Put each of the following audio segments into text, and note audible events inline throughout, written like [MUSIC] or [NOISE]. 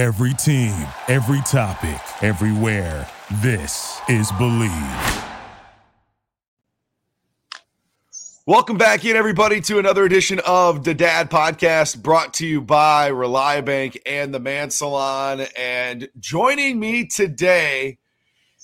Every team, every topic, everywhere. This is Believe. Welcome back in, everybody, to another edition of the Dad Podcast brought to you by Reliabank and the Man Salon. And joining me today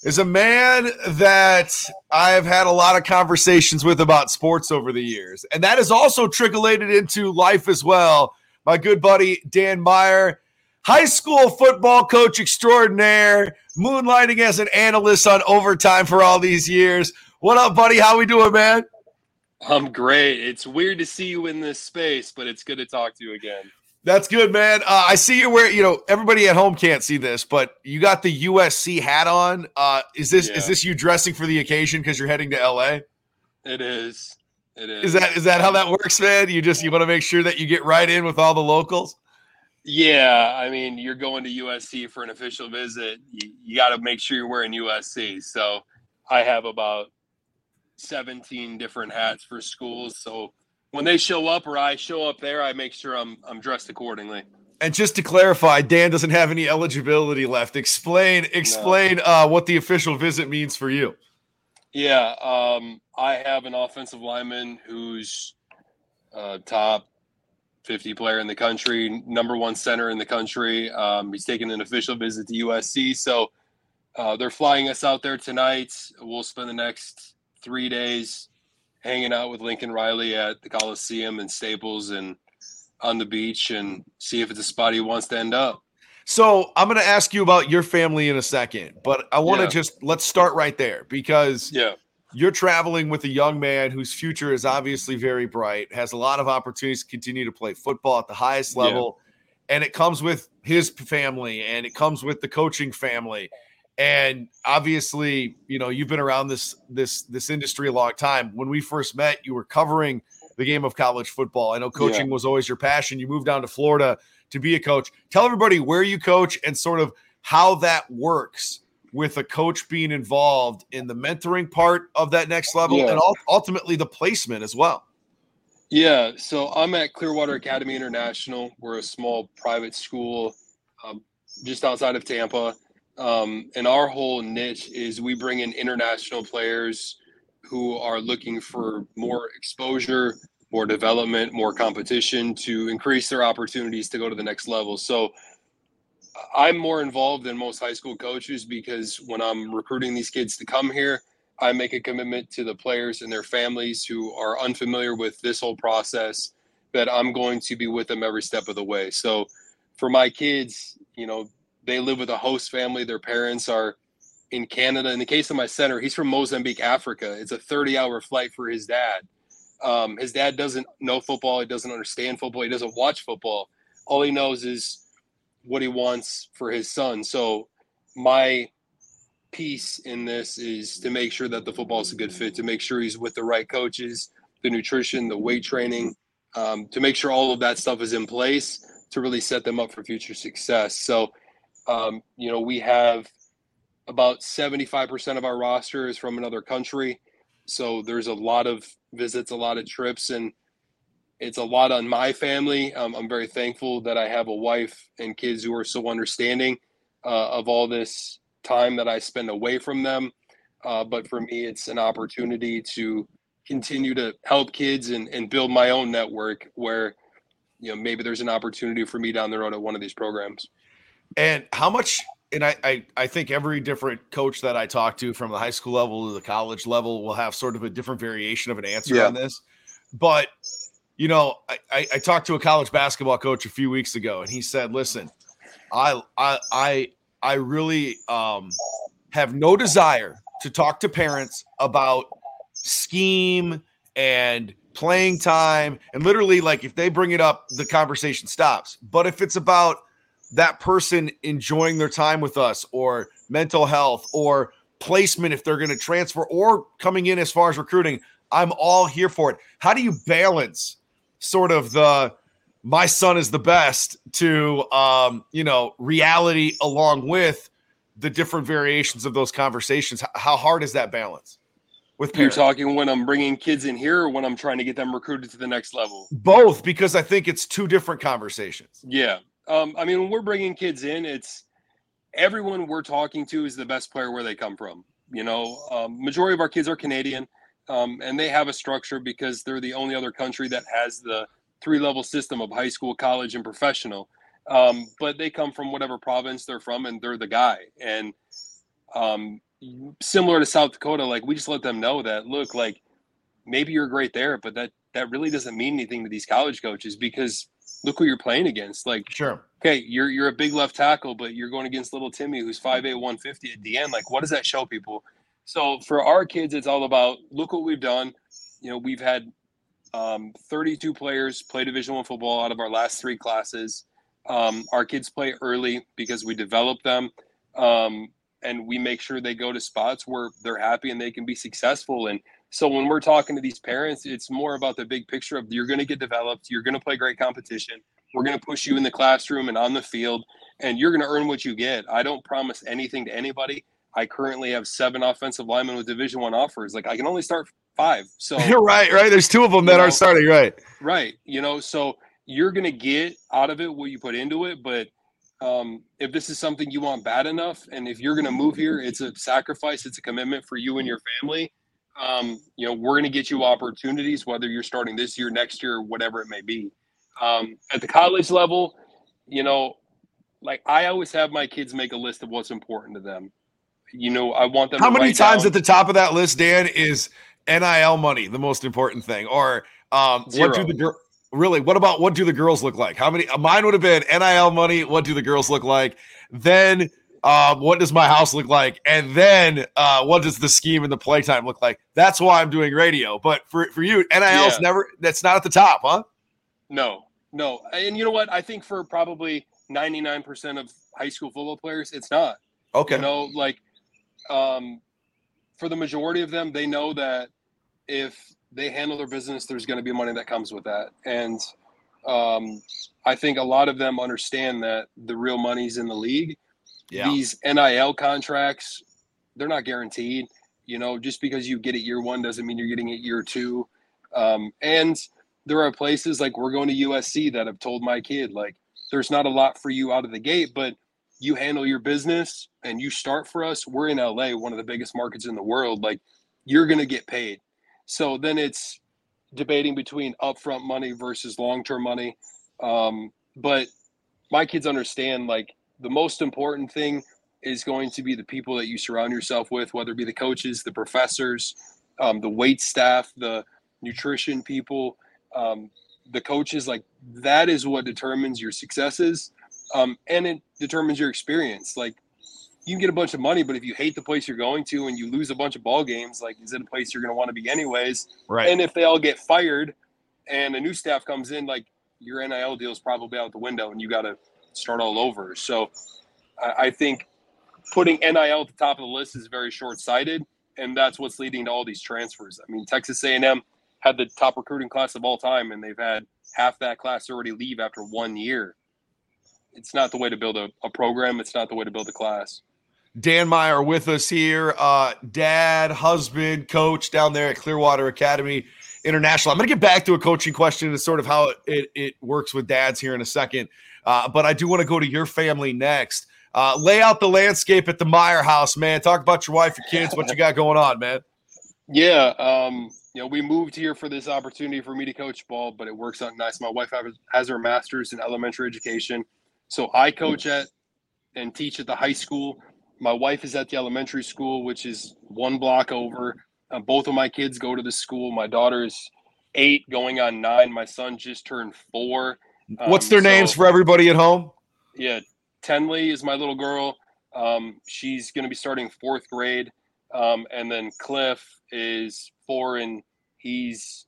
is a man that I've had a lot of conversations with about sports over the years. And that has also trickled into life as well. My good buddy, Dan Meyer, high school football coach extraordinaire, moonlighting as an analyst on overtime for all these years. What up, buddy? How we doing, man? I'm great. It's weird to see you in this space, but it's good to talk to you again. That's good, man. Uh, I see you wear. You know, everybody at home can't see this, but you got the USC hat on. Uh, is this Yeah. is this you dressing for the occasion because you're heading to LA? It is. It is. Is that is that how that works, man? You just you want to make sure that you get right in with all the locals. Yeah, I mean, you're going to USC for an official visit. You, you got to make sure you're wearing USC. So I have about 17 different hats for schools. So when they show up or I show up there, I make sure I'm I'm dressed accordingly. And just to clarify, Dan doesn't have any eligibility left. Explain explain uh, what the official visit means for you. Yeah, um, I have an offensive lineman who's uh, top 50 player in the country, number one center in the country. Um, he's taking an official visit to USC. So uh, they're flying us out there tonight. We'll spend the next three days hanging out with Lincoln Riley at the Coliseum and Staples and on the beach and see if it's a spot he wants to end up. So I'm going to ask you about your family in a second, but I want to Yeah. just let's start right there because Yeah. You're traveling with a young man whose future is obviously very bright, has a lot of opportunities to continue to play football at the highest Yeah. level, and it comes with his family and it comes with the coaching family. And obviously, you know, you've been around this this this industry a long time. When we first met, you were covering the game of college football. I know coaching was always your passion. You moved down to Florida to be a coach. Tell everybody where you coach and sort of how that works with a coach being involved in the mentoring part of that next level Yeah. and ultimately the placement as well. Yeah, so I'm at Clearwater Academy International. We're a small private school um, just outside of Tampa. Um, and our whole niche is we bring in international players who are looking for more exposure, more development, more competition to increase their opportunities to go to the next level. So I'm more involved than most high school coaches because when I'm recruiting these kids to come here, I make a commitment to the players and their families who are unfamiliar with this whole process that I'm going to be with them every step of the way. So for my kids, you know, they live with a host family. Their parents are in Canada. In the case of my center, he's from Mozambique, Africa. It's a 30 hour flight for his dad. Um, his dad doesn't know football. He doesn't understand football. He doesn't watch football. All he knows is what he wants for his son. So my piece in this is to make sure that the football is a good fit, to make sure he's with the right coaches, the nutrition, the weight training, um, to make sure all of that stuff is in place to really set them up for future success. So, um, you know, we have about 75% of our roster is from another country. So there's a lot of visits, a lot of trips, and it's a lot on my family. Um, I'm very thankful that I have a wife and kids who are so understanding uh, of all this time that I spend away from them. Uh, but for me, it's an opportunity to continue to help kids and, and build my own network where, you know, maybe there's an opportunity for me down the road at one of these programs. And how much and I, I I think every different coach that I talk to from the high school level to the college level will have sort of a different variation of an answer Yeah. on this. But you know, I, I, I talked to a college basketball coach a few weeks ago, and he said, "Listen, I I I I really um, have no desire to talk to parents about scheme and playing time, and literally, like if they bring it up, the conversation stops. But if it's about that person enjoying their time with us, or mental health, or placement if they're going to transfer, or coming in as far as recruiting, I'm all here for it. How do you balance sort of the my son is the best to um, you know reality along with the different variations of those conversations? How hard is that balance with You're talking when I'm bringing kids in here or when I'm trying to get them recruited to the next level? Both, because I think it's two different conversations. Yeah. Um, I mean, when we're bringing kids in, it's everyone we're talking to is the best player where they come from. You know, um, majority of our kids are Canadian, um, and they have a structure because they're the only other country that has the three level system of high school, college, and professional. Um, but they come from whatever province they're from, and they're the guy. And um, similar to South Dakota, like we just let them know that look, like maybe you're great there, but that that really doesn't mean anything to these college coaches because look who you're playing against. Like, sure, okay, you're you're a big left tackle, but you're going against little Timmy who's 5'8", 150 at the end. Like, what does that show people? So for our kids, it's all about look what we've done. You know, we've had um, 32 players play Division One football out of our last three classes. Um, our kids play early because we develop them, um, and we make sure they go to spots where they're happy and they can be successful. And so when we're talking to these parents, it's more about the big picture of you're going to get developed, you're going to play great competition, we're going to push you in the classroom and on the field, and you're going to earn what you get. I don't promise anything to anybody. I currently have seven offensive linemen with Division One offers. Like I can only start five. So [LAUGHS] you're right, right. There's two of them that know, are starting, right? Right. You know, so you're gonna get out of it what you put into it, but um, if this is something you want bad enough, and if you're gonna move here, it's a sacrifice, it's a commitment for you and your family. Um, you know, we're gonna get you opportunities, whether you're starting this year, next year, whatever it may be. Um, at the college level, you know, like I always have my kids make a list of what's important to them. You know, I want them. How many times down, at the top of that list, Dan, is NIL money the most important thing, or um, what do the really? What about what do the girls look like? How many? Mine would have been NIL money. What do the girls look like? Then um, what does my house look like? And then uh, what does the scheme and the playtime look like? That's why I'm doing radio. But for, for you, NIL's yeah. never that's not at the top, huh? No, no. And you know what? I think for probably 99% of high school football players, it's not. Okay. You know, like um, for the majority of them, they know that if they handle their business, there's going to be money that comes with that. And um, I think a lot of them understand that the real money's in the league. Yeah. These NIL contracts, they're not guaranteed. You know, just because you get it year one doesn't mean you're getting it year two. Um, and there are places like we're going to USC that have told my kid, like, there's not a lot for you out of the gate, but you handle your business and you start for us. We're in LA, one of the biggest markets in the world. Like, you're going to get paid. So then it's debating between upfront money versus long term money. Um, but my kids understand like the most important thing is going to be the people that you surround yourself with, whether it be the coaches, the professors, um, the wait staff, the nutrition people, um, the coaches. Like that is what determines your successes, um, and it determines your experience. Like you can get a bunch of money, but if you hate the place you're going to and you lose a bunch of ball games, like is it a place you're going to want to be anyways? Right. And if they all get fired and a new staff comes in, like your NIL deal is probably out the window and you got to start all over. So I, I think putting NIL at the top of the list is very short sighted, and that's what's leading to all these transfers. I mean, Texas A&M had the top recruiting class of all time, and they've had half that class already leave after one year. It's not the way to build a, a program. It's not the way to build a class. Dan Meyer with us here, uh, dad, husband, coach down there at Clearwater Academy International. I'm going to get back to a coaching question and sort of how it, it works with dads here in a second. Uh, but I do want to go to your family next. Uh, lay out the landscape at the Meyer house, man. Talk about your wife, your kids, what you got going on, man. Yeah, um, you know, we moved here for this opportunity for me to coach ball, but it works out nice. My wife has her master's in elementary education, so I coach at and teach at the high school my wife is at the elementary school, which is one block over. Uh, both of my kids go to the school. My daughter is eight, going on nine. My son just turned four. Um, What's their so, names for everybody at home? Yeah, Tenley is my little girl. Um, she's going to be starting fourth grade, um, and then Cliff is four, and he's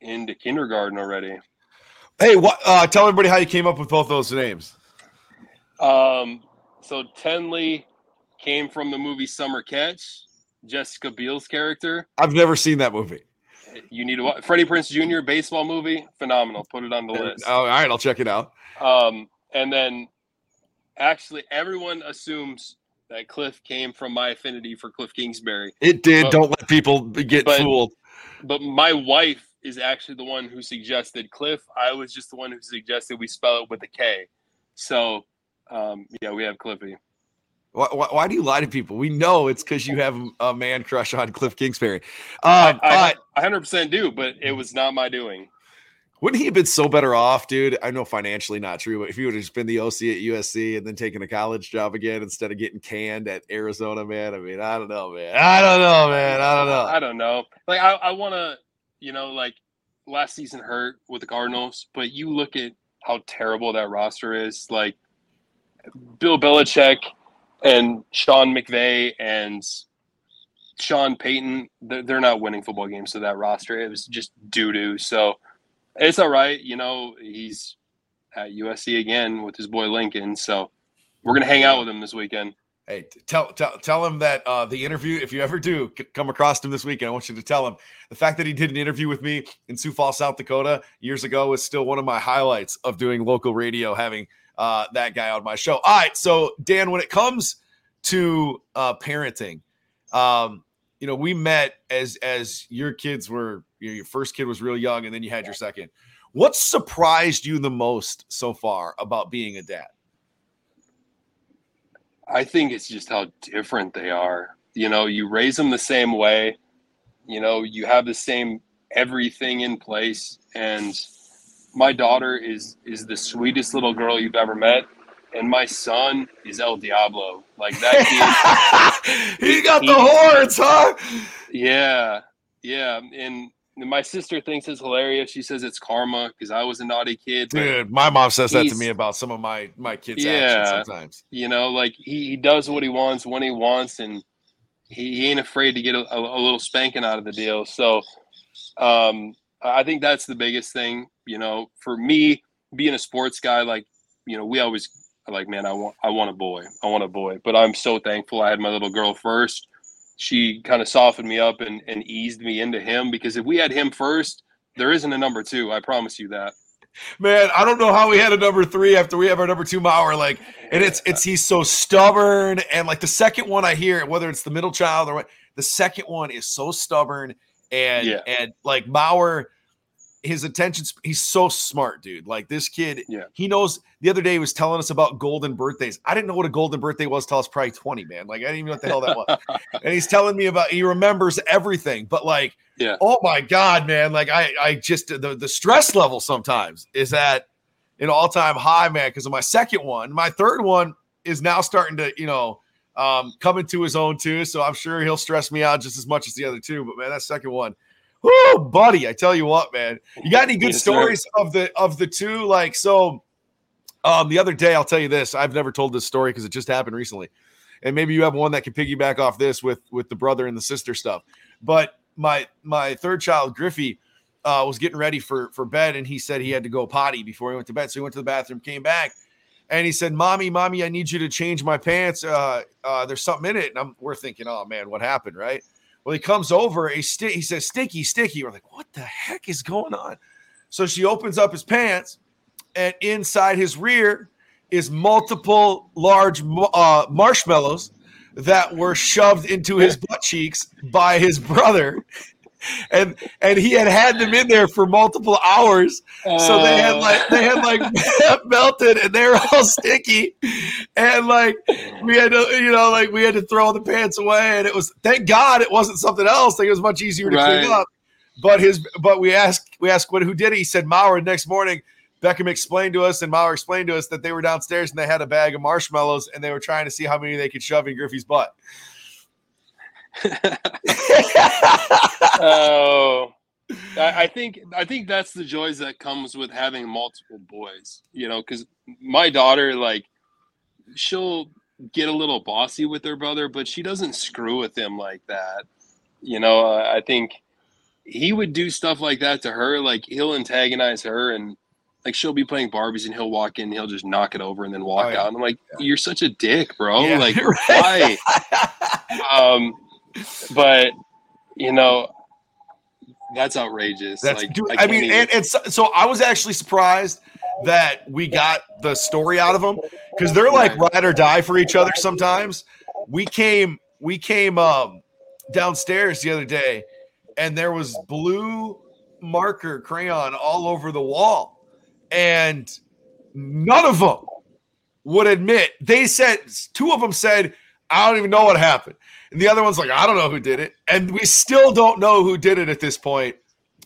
into kindergarten already. Hey, what? Uh, tell everybody how you came up with both those names. Um, so Tenley came from the movie Summer Catch, Jessica Biel's character. I've never seen that movie. You need to watch Freddie Prinze Jr. baseball movie. Phenomenal. Put it on the list. Oh, all right, I'll check it out. Um, and then actually everyone assumes that Cliff came from my affinity for Kliff Kingsbury. It did. But, Don't let people get but, fooled. But my wife is actually the one who suggested Cliff. I was just the one who suggested we spell it with a K. So um, yeah, we have Cliffy. Why, why, why, do you lie to people? We know it's because you have a man crush on Kliff Kingsbury. Um, I, I, I 100% do, but it was not my doing. Wouldn't he have been so better off, dude? I know financially not true, but if he would have just been the OC at USC and then taken a college job again instead of getting canned at Arizona, man. I mean, I don't know, man. I don't know, man. I don't know. I don't know. Like, I, I want to, you know, like last season hurt with the Cardinals, but you look at how terrible that roster is. Like, Bill Belichick and Sean McVay and Sean Payton, they're not winning football games to that roster. It was just doo doo. So it's all right. You know, he's at USC again with his boy Lincoln. So we're gonna hang out with him this weekend. Hey, tell tell tell him that uh, the interview, if you ever do come across him this weekend, I want you to tell him the fact that he did an interview with me in Sioux Falls, South Dakota, years ago, is still one of my highlights of doing local radio. Having uh, that guy on my show. All right, so Dan, when it comes to uh, parenting, um, you know, we met as as your kids were, you know, your first kid was real young, and then you had your second. What surprised you the most so far about being a dad? I think it's just how different they are. You know, you raise them the same way. You know, you have the same everything in place, and my daughter is is the sweetest little girl you've ever met, and my son is El Diablo. Like that [LAUGHS] kid. he got he, the horns, huh? Yeah, yeah. And my sister thinks it's hilarious. She says it's karma because I was a naughty kid. Dude, my mom says that to me about some of my my kids' yeah, actions sometimes. You know, like he, he does what he wants when he wants, and he, he ain't afraid to get a, a, a little spanking out of the deal. So, um, I think that's the biggest thing. You know, for me, being a sports guy, like you know, we always like, man, I want I want a boy, I want a boy. But I'm so thankful I had my little girl first. She kind of softened me up and and eased me into him because if we had him first, there isn't a number two. I promise you that. Man, I don't know how we had a number three after we have our number two Mauer. Like, and it's it's he's so stubborn, and like the second one I hear, whether it's the middle child or what, the second one is so stubborn and yeah. and like Mauer his attention he's so smart dude. Like this kid yeah. he knows the other day he was telling us about golden birthdays. I didn't know what a golden birthday was till i was probably 20 man. Like i didn't even know what the hell that was. [LAUGHS] And he's telling me about he remembers everything but like yeah. oh my god man. Like i i just the, the stress level sometimes is at an all-time high man because of my second one. My third one is now starting to you know um come into his own too so i'm sure he'll stress me out just as much as the other two but man that second one Whoo, buddy! I tell you what, man. You got any good yes, stories sir. of the of the two? Like so, um, the other day I'll tell you this. I've never told this story because it just happened recently, and maybe you have one that can piggyback off this with with the brother and the sister stuff. But my my third child, Griffey, uh, was getting ready for for bed, and he said he had to go potty before he went to bed. So he went to the bathroom, came back, and he said, "Mommy, mommy, I need you to change my pants. Uh, uh, there's something in it." And I'm, we're thinking, "Oh man, what happened?" Right? Well, he comes over, he, he says, Sticky, sticky. We're like, what the heck is going on? So she opens up his pants, and inside his rear is multiple large uh, marshmallows that were shoved into his butt cheeks by his brother and and he had had them in there for multiple hours. So they had like they had like oh. [LAUGHS] melted and they were all sticky. And like we had to you know like we had to throw the pants away and it was thank god it wasn't something else. Like it was much easier to right. clean up. But his but we asked we asked what who did it? He said Mauer next morning Beckham explained to us and Mauer explained to us that they were downstairs and they had a bag of marshmallows and they were trying to see how many they could shove in Griffey's butt oh, [LAUGHS] I, I, think I think that's the joys that comes with having multiple boys. You know, because my daughter, like, she'll get a little bossy with her brother, but she doesn't screw with him like that. You know, uh, I think he would do stuff like that to her. Like he'll antagonize her and like she'll be playing Barbies and he'll walk in, he'll just knock it over and then walk oh, yeah. out. And I'm like, you're such a dick, bro. Yeah, like, [LAUGHS] why? [LAUGHS] um, but you know, that's outrageous. That's like, dude, I, I mean, even... and it's so I was actually surprised that we got the story out of them because they're like ride or die for each other sometimes. We came we came um downstairs the other day and there was blue marker crayon all over the wall and none of them would admit they said two of them said, I don't even know what happened. And the other one's like, I don't know who did it. And we still don't know who did it at this point.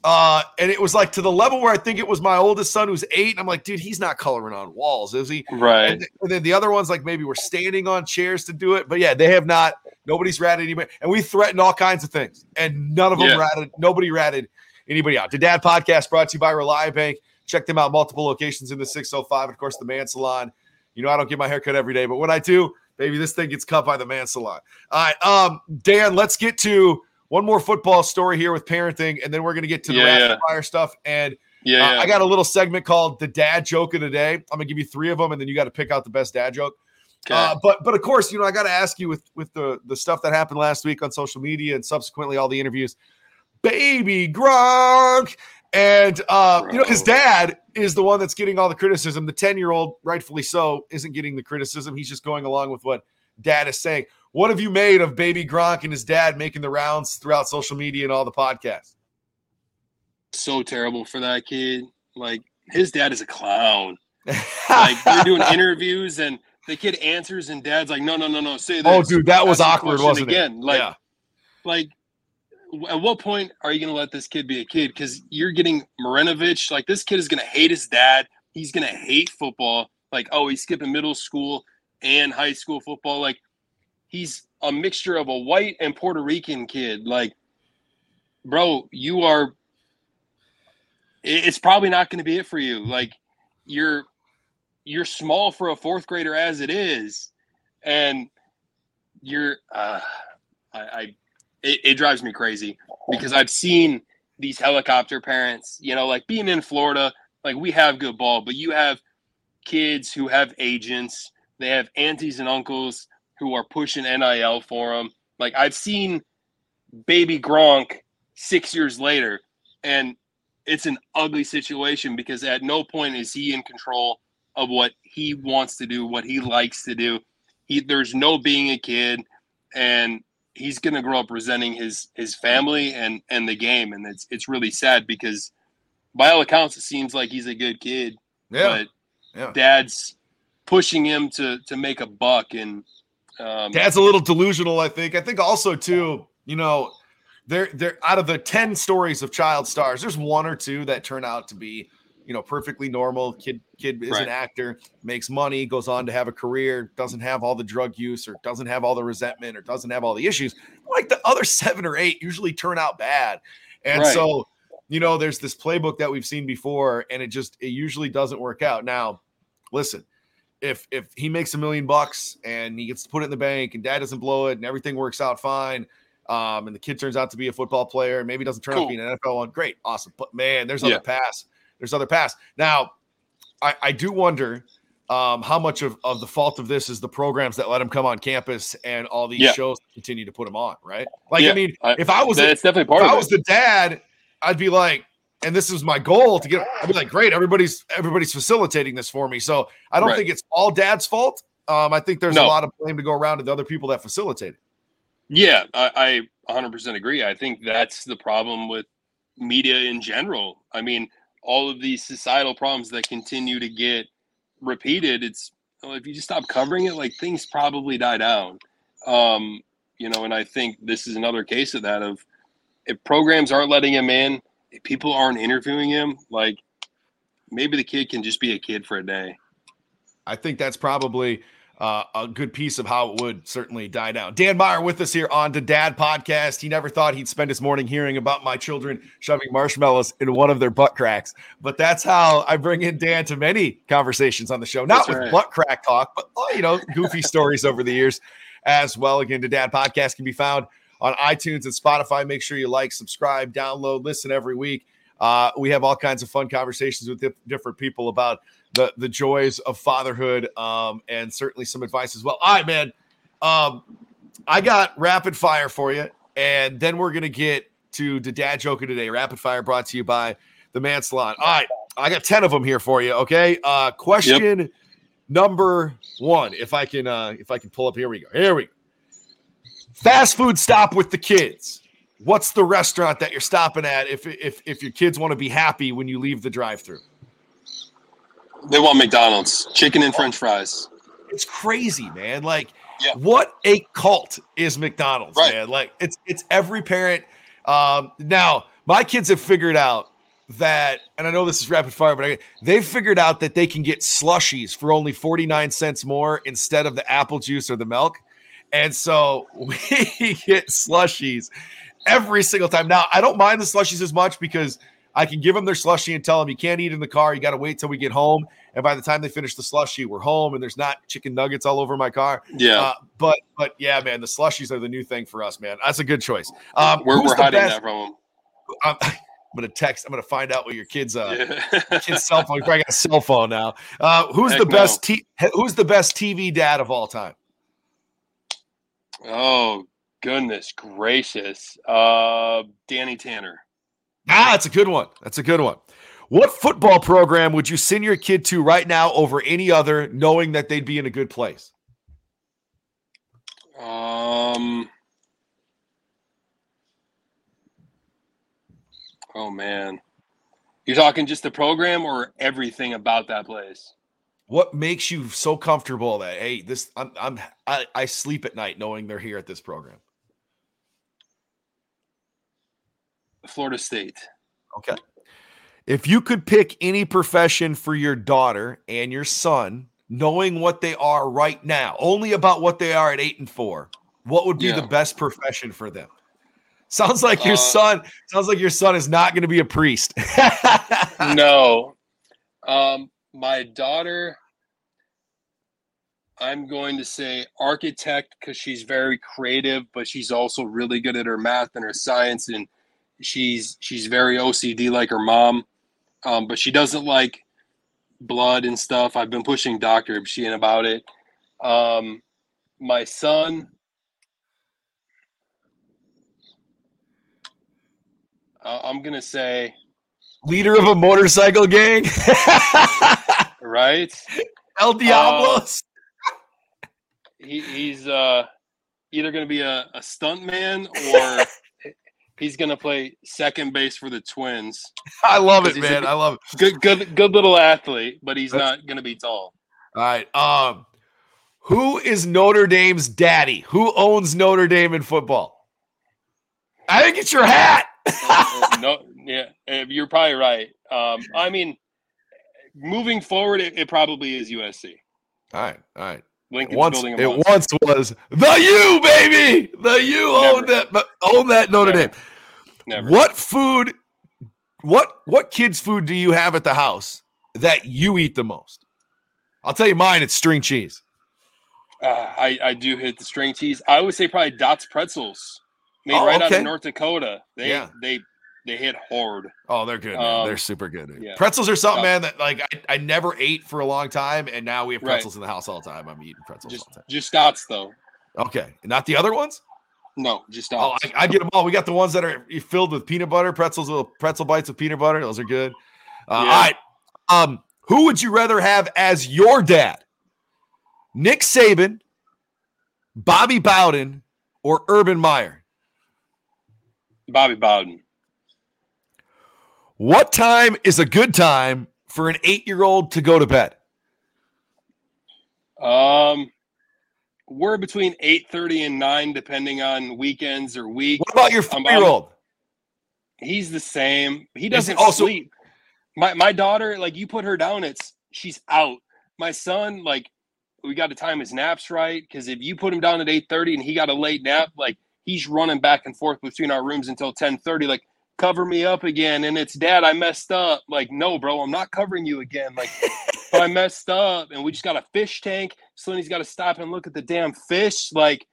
Uh, and it was like to the level where I think it was my oldest son who's eight. And I'm like, dude, he's not coloring on walls, is he? Right. And, and then the other ones, like maybe we're standing on chairs to do it. But yeah, they have not. Nobody's ratted anybody. And we threatened all kinds of things. And none of them Yeah. ratted. Nobody ratted anybody out. The Dad Podcast brought to you by Reliabank. Check them out, multiple locations in the 605. Of course, the Man Salon. You know, I don't get my hair cut every day, but when I do, baby, this thing gets cut by the Man Salon. All right, um, Dan, let's get to one more football story here with parenting, and then we're going to get to the Yeah, yeah. fire stuff. And Yeah. uh, yeah. I got a little segment called the Dad Joke of the Day. I'm going to give you three of them, and then you got to pick out the best dad joke. Okay. Uh, but but of course, you know, I got to ask you with with the the stuff that happened last week on social media and subsequently all the interviews. Baby Gronk, and uh, you know his dad is the one that's getting all the criticism. The ten year old, rightfully so, isn't getting the criticism. He's just going along with what dad is saying. What have you made of Baby Gronk and his dad making the rounds throughout social media and all the podcasts? so terrible for that kid. Like his dad is a clown. Like [LAUGHS] they're doing interviews and the kid answers and dad's like, no, no, no, no, say this. Oh, dude, that was awkward, wasn't it? again. Like, yeah. like at what point are you going to let this kid be a kid? Because you're getting Marinovich. Like this kid is going to hate his dad. He's going to hate football. Like, oh, he's skipping middle school and high school football. Like he's a mixture of a white and Puerto Rican kid. Like, bro, you are. It's probably not going to be it for you. Like you're you're small for a fourth grader as it is, and you're uh, I, I it, it drives me crazy because I've seen these helicopter parents, you know, like being in Florida, like we have good ball, but you have kids who have agents, they have aunties and uncles who are pushing NIL for them. Like I've seen baby Gronk six years later, and it's an ugly situation because at no point is he in control of what he wants to do, what he likes to do. He there's no being a kid, and he's gonna grow up resenting his his family and and the game, and it's it's really sad because by all accounts it seems like he's a good kid, Yeah. but Yeah. dad's pushing him to to make a buck and um, Dad's a little delusional, I think. I think also too, you know, they're they're out of the 10 stories of child stars, there's one or two that turn out to be, you know, perfectly normal. Kid kid is Right. an actor, makes money, goes on to have a career, doesn't have all the drug use or doesn't have all the resentment or doesn't have all the issues. Like the other [LAUGHS] seven or eight usually turn out bad. And Right. so, you know, there's this playbook that we've seen before and it just it usually doesn't work out. Now, listen, if if he makes a million bucks and he gets to put it in the bank and dad doesn't blow it and everything works out fine um, and the kid turns out to be a football player and maybe doesn't turn out to be an NFL one, great, awesome. But man, there's Yeah. other paths. There's other paths. Now, I, I do wonder um, how much of, of the fault of this is the programs that let him come on campus and all these Yeah. shows continue to put him on, right? Like, I mean, I- if I was that's definitely part if of I it. was the dad, I'd be like, and this is my goal to get. I'd be like, great, everybody's everybody's facilitating this for me. So I don't Right. think it's all dad's fault. Um, I think there's a lot of blame to go around to the other people that facilitate it. Yeah, I, I 100% agree. I think that's the problem with media in general. I mean, all of these societal problems that continue to get repeated, it's well, if you just stop covering it, like things probably die down. Um, you know, and I think this is another case of that of if programs aren't letting him in, if people aren't interviewing him, like maybe the kid can just be a kid for a day. I think that's probably uh, a good piece of how it would certainly die down. Dan Meyer with us here on the Dad Podcast. He never thought he'd spend his morning hearing about my children shoving marshmallows in one of their butt cracks, but that's how I bring in Dan to many conversations on the show. Not That's with right. butt crack talk, but oh, you know, goofy stories over the years as well. Again, the Dad Podcast can be found on iTunes and Spotify. Make sure you like, subscribe, download, listen every week. Uh, we have all kinds of fun conversations with dif- different people about the the joys of fatherhood um, and certainly some advice as well. All right, man. Um, I got rapid fire for you, and then we're gonna get to the dad joke of today. Rapid fire brought to you by the Man Salon. All right, I got ten of them here for you. Okay. Uh, question number one. If I can, uh, if I can pull up. Here we go. Here we go. Fast food stop with the kids. What's the restaurant that you're stopping at if if if your kids want to be happy when you leave the drive-through? They want McDonald's chicken and French fries. it's crazy, man. Like, Yeah. what a cult is McDonald's, Right. man. Like, it's it's every parent. Um, now my kids have figured out that, and I know this is rapid fire, but I, they've figured out that they can get slushies for only 49 cents more instead of the apple juice or the milk. And so [LAUGHS] we get slushies every single time. Now, I don't mind the slushies as much because I can give them their slushy and tell them you can't eat in the car. You got to wait till we get home. And by the time they finish the slushy, we're home and there's not chicken nuggets all over my car. Yeah, Uh, but but yeah, man, the slushies are the new thing for us, man. That's a good choice. Um, we're, we're hiding best- that from I'm, [LAUGHS] I'm gonna text. I'm gonna find out what your kids uh them. Yeah. kid's cell phone. You probably got a cell phone now. Uh, who's Heck the no. best t- Who's the best TV dad of all time? oh goodness gracious, uh, Danny Tanner. Ah, that's a good one. That's a good one. What football program would you send your kid to right now over any other, knowing that they'd be in a good place? Um. Oh man, you're talking just the program or everything about that place? What makes you so comfortable that hey, this I'm I'm I, I sleep at night knowing they're here at this program? Florida State. Okay. If you could pick any profession for your daughter and your son, knowing what they are right now, only about what they are at eight and four, what would be Yeah. the best profession for them? Sounds like your Uh, son. Sounds like your son is not going to be a priest. [LAUGHS] no. Um, my daughter, I'm going to say architect because she's very creative, but she's also really good at her math and her science, and she's she's very OCD like her mom. Um, but she doesn't like blood and stuff. I've been pushing Doctor Ibshian about it. Um, my son. Uh, I'm gonna say Leader of a motorcycle gang, [LAUGHS] right. El Diablos. he, he's uh, either going to be a, a stunt man or [LAUGHS] he's going to play second base for the Twins. [LAUGHS] I love it, man. good- I love it. Good, good, good little athlete, but he's That's- not going to be tall. All right. Um, who is Notre Dame's daddy? Who owns Notre Dame in football? I think it's your hat. Uh, no, [LAUGHS] yeah, uh, you're probably right. Um, I mean, moving forward, it, it probably is USC. all right. All right. Lincoln's once building it once was the U baby. The U own Never. that own that Notre Never. Dame. Never. What food? What what kids' food do you have at the house that you eat the most? I'll tell you mine. It's string cheese. Uh, I, I do hit the string cheese. I would say probably Dots Pretzels, made Oh, right out of North Dakota. They Yeah. they they hit hard. Oh, they're good. Um, they're super good. yeah. Pretzels are something, Yeah. man, that like I, I never ate for a long time, and now we have Right. pretzels in the house all the time. I'm eating pretzels Just all the time. just Dots though. Okay, not the other ones. No, just Oh, I, I get them all. We got the ones that are filled with peanut butter, pretzels, little pretzel bites with peanut butter. Those are good. Uh, Yeah. All right. Um, who would you rather have as your dad? Nick Saban, Bobby Bowden, or Urban Meyer? Bobby Bowden. What time is a good time for an eight-year-old to go to bed? Um, we're between eight thirty and nine, depending on weekends or week. What about your I'm- four-year-old? He's the same. He doesn't also- sleep. My my daughter, like you put her down, it's she's out. My son, like we got to time his naps right because if you put him down at eight thirty and he got a late nap, like he's running back and forth between our rooms until ten thirty. Like cover me up again, and it's dad, I messed up. Like no, bro, I'm not covering you again. Like [LAUGHS] but I messed up, and we just got a fish tank. Slinny's got to stop and look at the damn fish. Like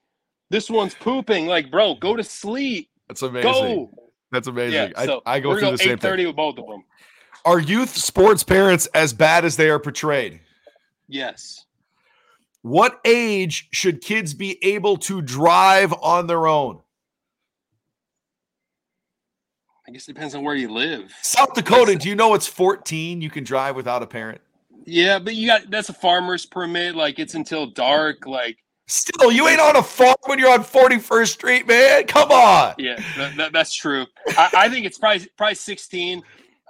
this one's pooping. Like bro, go to sleep. That's amazing. Go. That's amazing. Yeah, so I, I go we're through gonna the same eight thirty thing. with both of them. Are youth sports parents as bad as they are portrayed? Yes. What age should kids be able to drive on their own? I guess it depends on where you live. South Dakota, do you know it's 14 you can drive without a parent? Yeah, but you got that's a farmer's permit. Like it's until dark. Like Still, you ain't on a farm when you're on 41st Street, man. Come on. yeah, that, that- that's true. I, I think it's probably probably sixteen.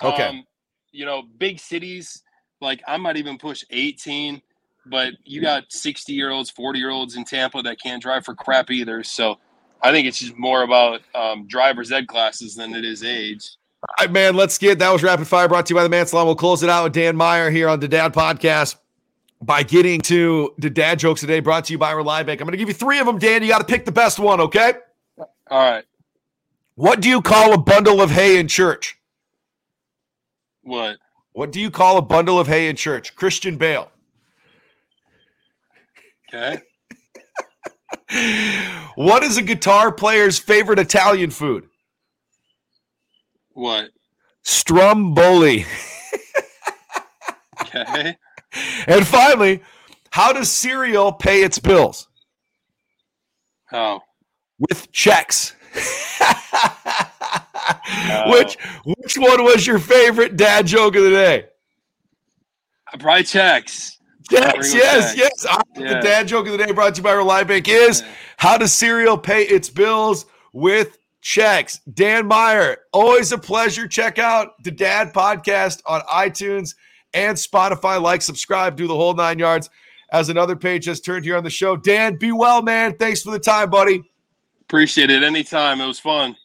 Okay. Um, you know, big cities like I might even push eighteen. but you got 60 year olds, 40 year olds in Tampa that can't drive for crap either. So I think it's just more about um, driver's ed classes than it is age. All right, man, let's get that was rapid fire brought to you by the Man Salon. We'll close it out with Dan Meyer here on the Dad Podcast by getting to the dad jokes today brought to you by Reliabank. I'm going to give you three of them, Dan. You got to pick the best one, okay? All right. What do you call a bundle of hay in church? What? What do you call a bundle of hay in church? Christian Bale. Okay. [LAUGHS] what is a guitar player's favorite Italian food? What? Stromboli. [LAUGHS] Okay. and finally, how does cereal pay its bills? Oh. With checks. Oh. Which which one was your favorite dad joke of the day? Probably checks. Ringo yes, checks. yes. All right, The dad joke of the day brought to you by Reliabank is Yeah. how does cereal pay its bills with checks? Dan Meyer, always a pleasure. Check out the Dad Podcast on iTunes and Spotify. Like, subscribe, do the whole nine yards. As another page has turned here on the show. Dan, be well, man. Thanks for the time, buddy. Appreciate it anytime. It was fun.